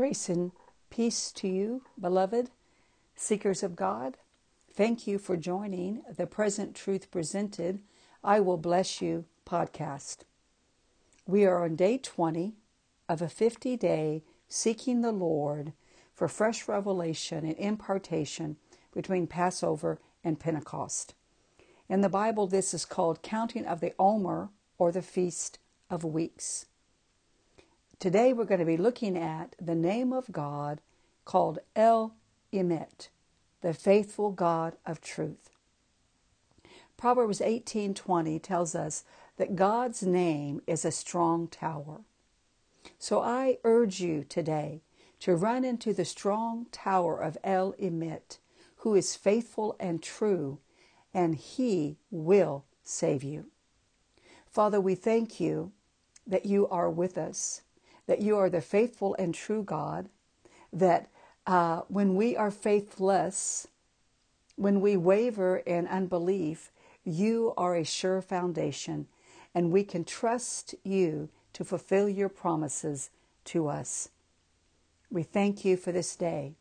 Grace and peace to you, beloved seekers of God. Thank you for joining the Present Truth Presented I Will Bless You podcast. We are on day 20 of a 50 day seeking the Lord for fresh revelation and impartation between Passover and Pentecost. In the Bible, this is called counting of the Omer or the Feast of Weeks. Today we're going to be looking at the name of God called El Emet, the faithful God of truth. Proverbs 18:20 tells us that God's name is a strong tower. So I urge you today to run into the strong tower of El Emet, who is faithful and true, and he will save you. Father, we thank you that you are with us that you are the faithful and true God, that uh, when we are faithless, when we waver in unbelief, you are a sure foundation, and we can trust you to fulfill your promises to us. We thank you for this day.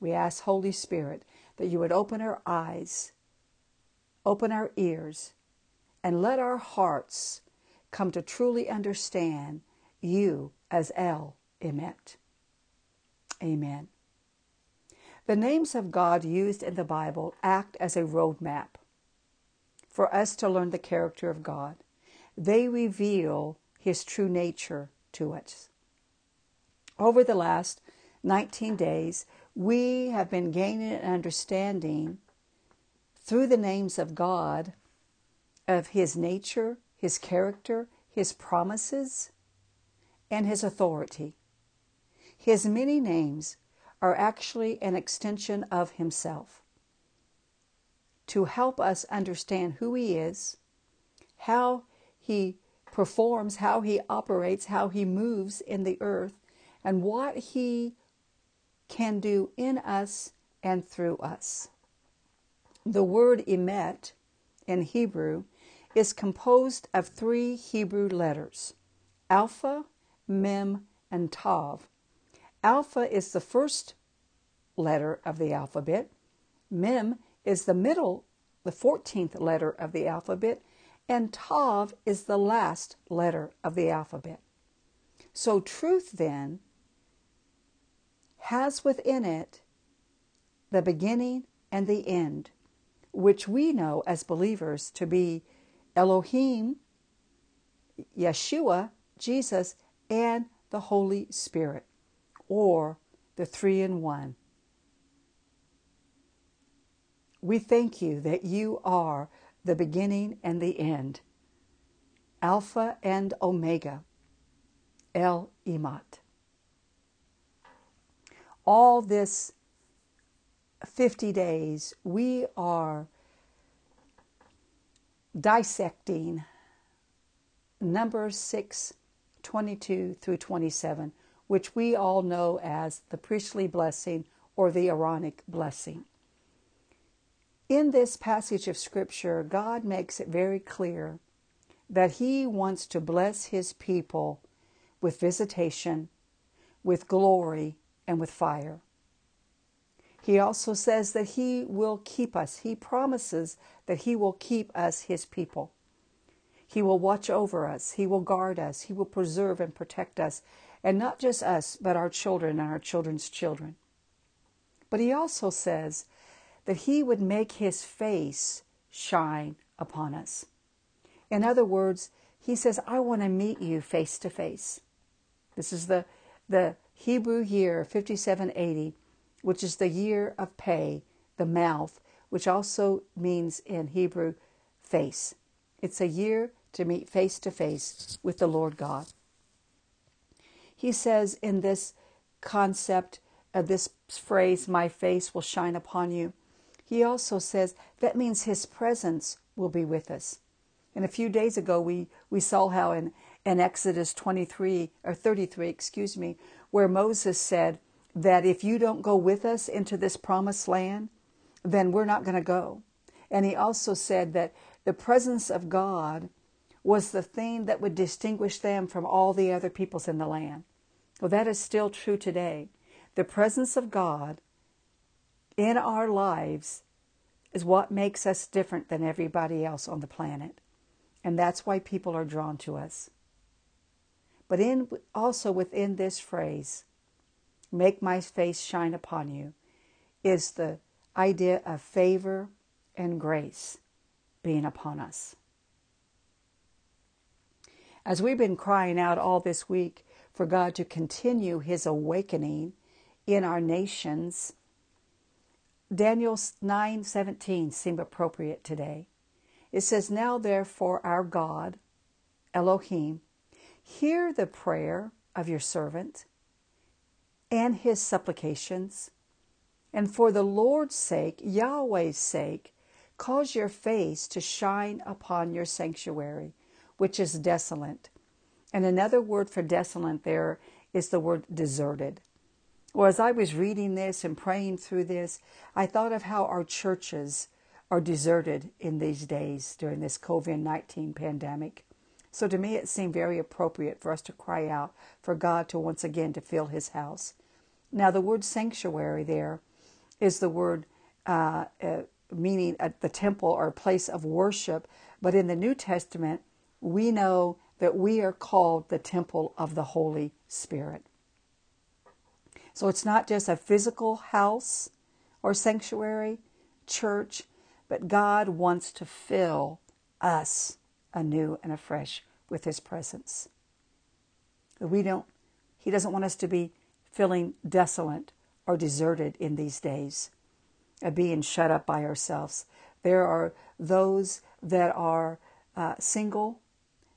We ask, Holy Spirit, that you would open our eyes, open our ears, and let our hearts come to truly understand you as El Emet. Amen. The names of God used in the Bible act as a roadmap for us to learn the character of God. They reveal His true nature to us. Over the last 19 days, we have been gaining an understanding through the names of God of His nature, His character, His promises, and his authority. His many names are actually an extension of himself to help us understand who he is, how he performs, how he operates, how he moves in the earth, and what he can do in us and through us. The word emet in Hebrew is composed of three Hebrew letters Aleph, Mem, and Tav. Aleph is the first letter of the alphabet. Mem is the middle, the 14th letter of the alphabet. And Tav is the last letter of the alphabet. So truth then has within it the beginning and the end, which we know as believers to be Elohim, Yeshua, Jesus, and the Holy Spirit, or the three in one. We thank you that you are the beginning and the end, Alpha and Omega, El Emet. All this 50 days, we are dissecting number six 22 through 27, which we all know as the priestly blessing or the Aaronic blessing. In this passage of Scripture, God makes it very clear that He wants to bless His people with visitation, with glory, and with fire. He also says that He will keep us. He promises that He will keep us His people. He will watch over us. He will guard us. He will preserve and protect us. And not just us, but our children and our children's children. But he also says that he would make his face shine upon us. In other words, he says, I want to meet you face to face. This is the, the Hebrew year 5780, which is the year of Pey, the mouth, which also means in Hebrew face. It's a year to meet face to face with the Lord God. He says in this concept of this phrase, my face will shine upon you, he also says that means his presence will be with us. And a few days ago, we, we saw how in, in Exodus 23 or 33, excuse me, where Moses said that if you don't go with us into this promised land, then we're not going to go. And he also said that the presence of God was the thing that would distinguish them from all the other peoples in the land. Well, that is still true today. The presence of God in our lives is what makes us different than everybody else on the planet. And that's why people are drawn to us. But in also within this phrase, make my face shine upon you, is the idea of favor and grace being upon us. As we've been crying out all this week for God to continue his awakening in our nations, Daniel 9:17 seem appropriate today. It says, "Now therefore our God, Elohim, hear the prayer of your servant and his supplications, and for the Lord's sake, Yahweh's sake, cause your face to shine upon your sanctuary, which is desolate." And another word for desolate there is the word deserted. Well, as I was reading this and praying through this, I thought of how our churches are deserted in these days during this COVID 19 pandemic. So to me, it seemed very appropriate for us to cry out for God to once again to fill his house. Now, the word sanctuary there is the word uh, uh, meaning at the temple or place of worship. But in the New Testament, we know that we are called the temple of the Holy Spirit. So it's not just a physical house or sanctuary, church, but God wants to fill us anew and afresh with His presence. We don't, He doesn't want us to be feeling desolate or deserted in these days, of being shut up by ourselves. There are those that are uh, single,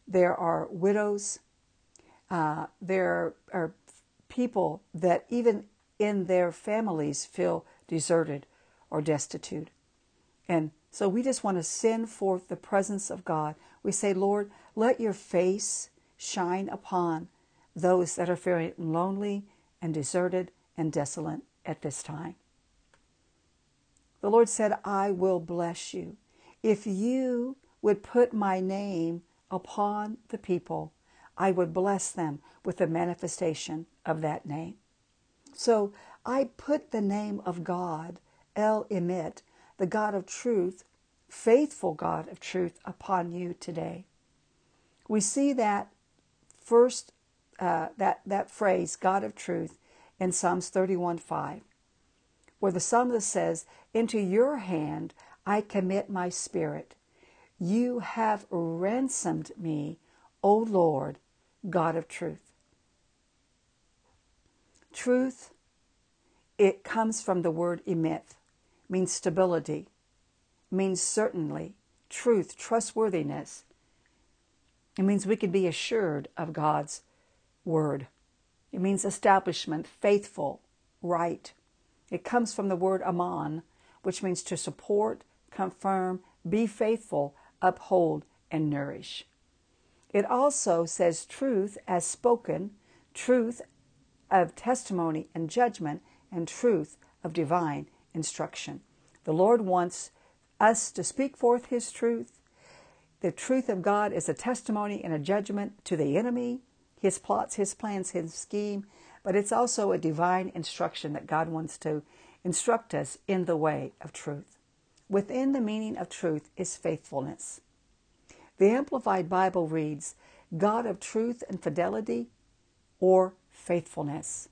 there are widows, uh, there are people that even in their families feel deserted or destitute. And so we just want to send forth the presence of God. We say, Lord, let your face shine upon those that are feeling lonely and deserted and desolate at this time. The Lord said, I will bless you. If you would put my name upon the people, I would bless them with the manifestation of that name. So I put the name of God, El Emet, the God of truth, faithful God of truth, upon you today. We see that first, uh, that, that phrase, God of truth, in Psalms 31 5, where the psalmist says, Into your hand I commit my spirit. You have ransomed me, O Lord, God of truth. Truth, it comes from the word emeth, means stability, means certainly, truth, trustworthiness. It means we can be assured of God's word. It means establishment, faithful, right. It comes from the word aman, which means to support, confirm, be faithful, uphold, and nourish. It also says truth as spoken, truth of testimony and judgment, and truth of divine instruction. The Lord wants us to speak forth His truth. The truth of God is a testimony and a judgment to the enemy, his plots, his plans, his scheme, but it's also a divine instruction that God wants to instruct us in the way of truth. Within the meaning of truth is faithfulness. The Amplified Bible reads, God of truth and fidelity or faithfulness.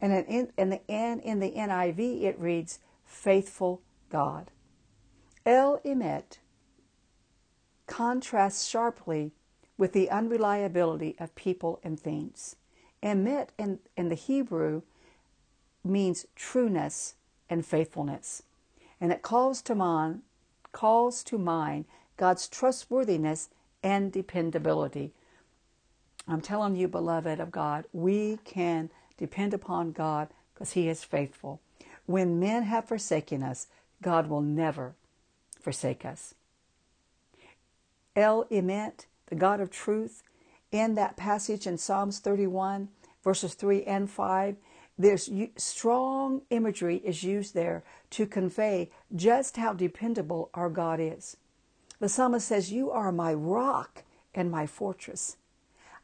And in, in, the, in the NIV, it reads, faithful God. El Emet contrasts sharply with the unreliability of people and things. Emet in, in the Hebrew means trueness and faithfulness. And it calls to mind, calls to mind God's trustworthiness and dependability. I'm telling you, beloved of God, we can depend upon God because He is faithful. When men have forsaken us, God will never forsake us. El Emet, the God of truth, in that passage in Psalms 31, verses 3 and 5, there's strong imagery is used there to convey just how dependable our God is. The psalmist says, You are my rock and my fortress.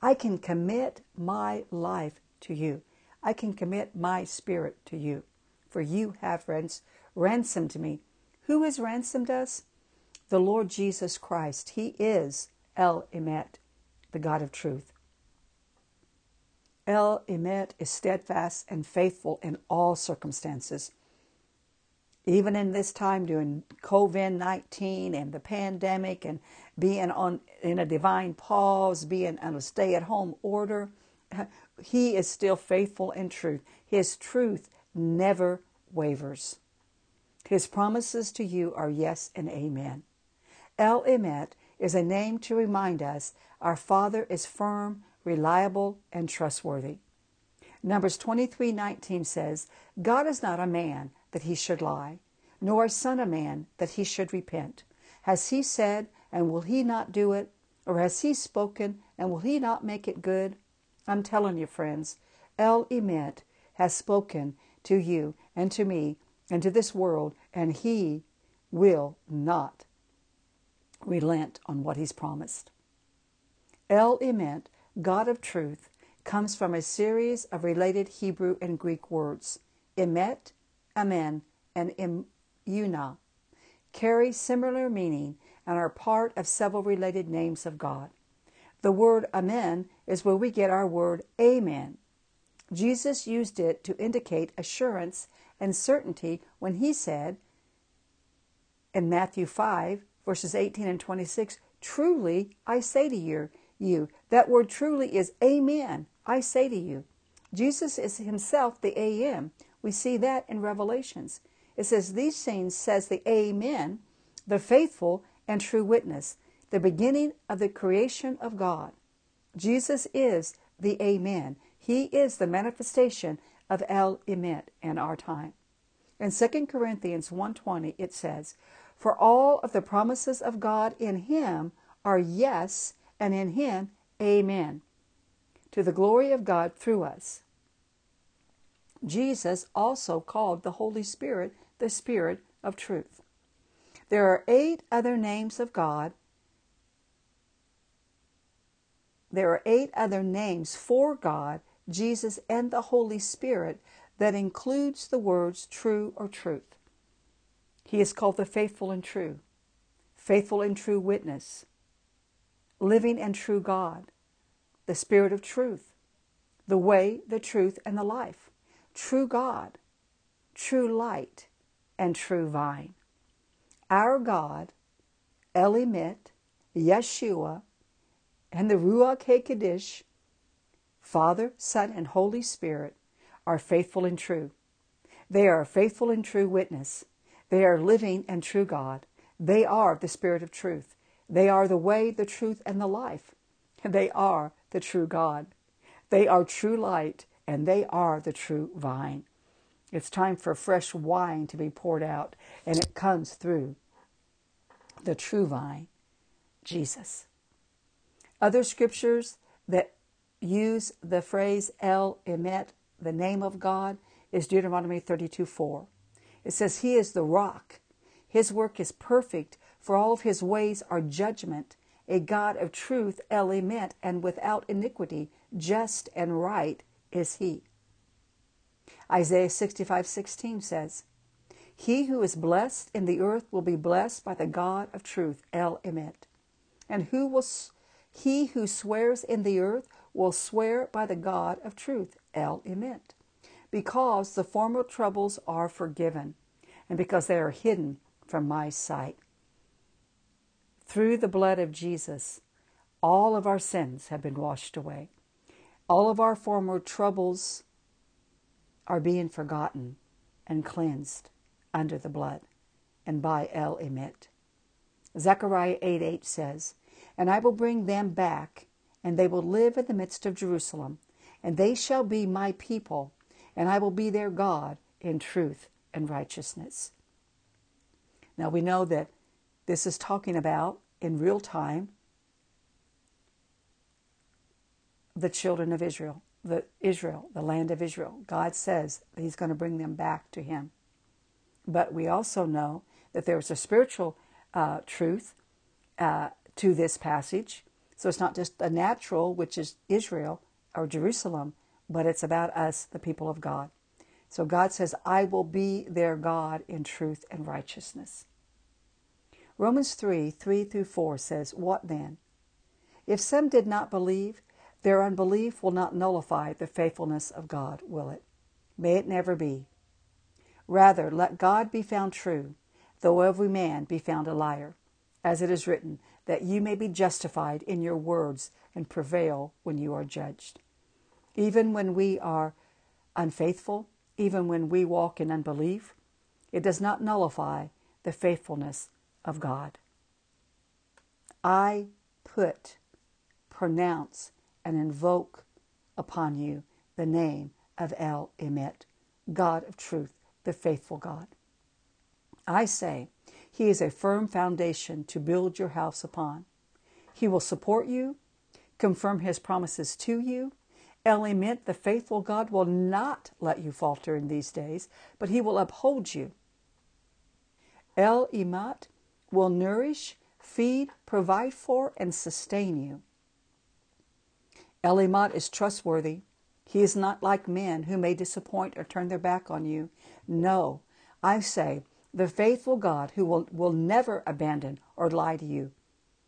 I can commit my life to you. I can commit my spirit to you, for you have rans- ransomed me. Who has ransomed us? The Lord Jesus Christ. He is El Emet, the God of truth. El Emet is steadfast and faithful in all circumstances. Even in this time during COVID 19 and the pandemic and being on in a divine pause, being on a stay at home order, he is still faithful in truth. His truth never wavers. His promises to you are yes and amen. El Emet is a name to remind us our Father is firm, reliable, and trustworthy. Numbers 23:19 says, God is not a man that he should lie, nor a son of man that he should repent. Has he said, and will he not do it? Or has he spoken, and will he not make it good? I'm telling you, friends, El Emet has spoken to you and to me and to this world, and he will not relent on what he's promised. El Emet, God of truth, comes from a series of related Hebrew and Greek words. Emet, Amen, and emunah, carry similar meaning and are part of several related names of God. The word Amen is where we get our word Amen. Jesus used it to indicate assurance and certainty when he said in Matthew 5, verses 18 and 26, Truly I say to you, you. That word truly is Amen. I say to you. Jesus is himself the AM. We see that in Revelations. It says, These things says the Amen, the faithful and true witness, the beginning of the creation of God. Jesus is the Amen. He is the manifestation of El Emet in our time. In 2 Corinthians 1.20 it says, For all of the promises of God in him are yes, and in him amen, to the glory of God through us. Jesus also called the Holy Spirit the Spirit of truth. There are eight other names of God. There are eight other names for God, Jesus, and the Holy Spirit that includes the words true or truth. He is called the faithful and true, faithful and true witness, living and true God, the Spirit of truth, the way, the truth, and the life, true God, true light, and true vine. Our God, El Emet, Yeshua, and the Ruach HaKodesh, Father, Son, and Holy Spirit, are faithful and true. They are a faithful and true witness. They are living and true God. They are the Spirit of truth. They are the way, the truth, and the life. They are the true God. They are true light, and they are the true vine. It's time for fresh wine to be poured out, and it comes through the true vine, Jesus. Other scriptures that use the phrase El Emet, the name of God, is Deuteronomy 32 4. It says, He is the rock. His work is perfect, for all of his ways are judgment. A God of truth, El Emet, and without iniquity, just and right is he. Isaiah 65:16 says, He who is blessed in the earth will be blessed by the God of truth, El Emet. And who will he who swears in the earth will swear by the God of truth, El Emet, because the former troubles are forgiven, and because they are hidden from my sight. Through the blood of Jesus, all of our sins have been washed away. All of our former troubles are being forgotten and cleansed under the blood and by El Emet. Zechariah 8 8 says, And I will bring them back, and they will live in the midst of Jerusalem, and they shall be my people, and I will be their God in truth and righteousness. Now we know that this is talking about in real time the children of Israel the Israel, the land of Israel. God says He's going to bring them back to Him. But we also know that there's a spiritual uh, truth uh, to this passage. So it's not just a natural, which is Israel or Jerusalem, but it's about us, the people of God. So God says, I will be their God in truth and righteousness. Romans 3 3 through 4 says, What then? If some did not believe, their unbelief will not nullify the faithfulness of God, will it? May it never be. Rather, let God be found true, though every man be found a liar, as it is written, that you may be justified in your words and prevail when you are judged. Even when we are unfaithful, even when we walk in unbelief, it does not nullify the faithfulness of God. I put, pronounce, and invoke upon you the name of El Emet, God of truth, the faithful God. I say, He is a firm foundation to build your house upon. He will support you, confirm His promises to you. El Emet, the faithful God, will not let you falter in these days, but He will uphold you. El Emet will nourish, feed, provide for, and sustain you. El is trustworthy. He is not like men who may disappoint or turn their back on you. No, I say, the faithful God who will, will never abandon or lie to you,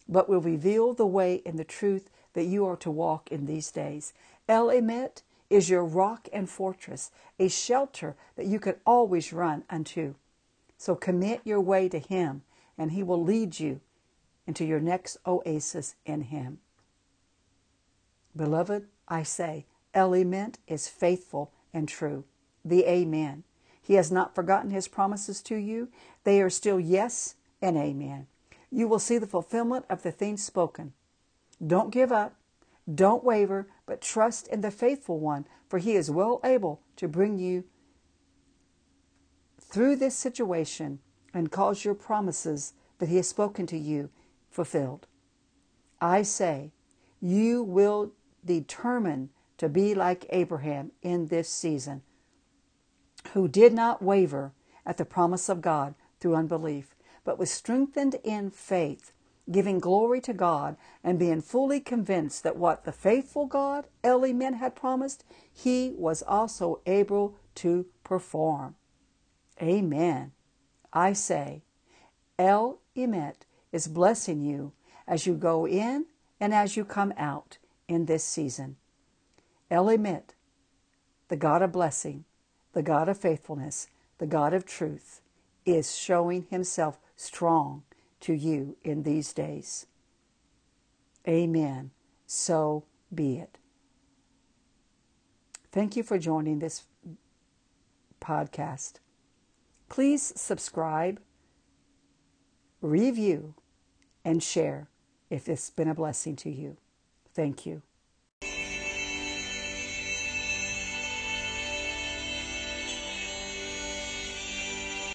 but will reveal the way and the truth that you are to walk in these days. El Emet is your rock and fortress, a shelter that you can always run unto. So commit your way to Him, and He will lead you into your next oasis in Him. Beloved, I say, El Emet is faithful and true. The Amen. He has not forgotten his promises to you. They are still yes and amen. You will see the fulfillment of the things spoken. Don't give up. Don't waver, but trust in the faithful one, for he is well able to bring you through this situation and cause your promises that he has spoken to you fulfilled. I say, you will determine to be like Abraham in this season, who did not waver at the promise of God through unbelief, but was strengthened in faith, giving glory to God and being fully convinced that what the faithful God, El had promised, he was also able to perform. Amen. I say, El Emet is blessing you as you go in and as you come out in this season. El Emet, the God of blessing, the God of faithfulness, the God of truth, is showing himself strong to you in these days. Amen. So be it. Thank you for joining this podcast. Please subscribe, review, and share if it's been a blessing to you. Thank you.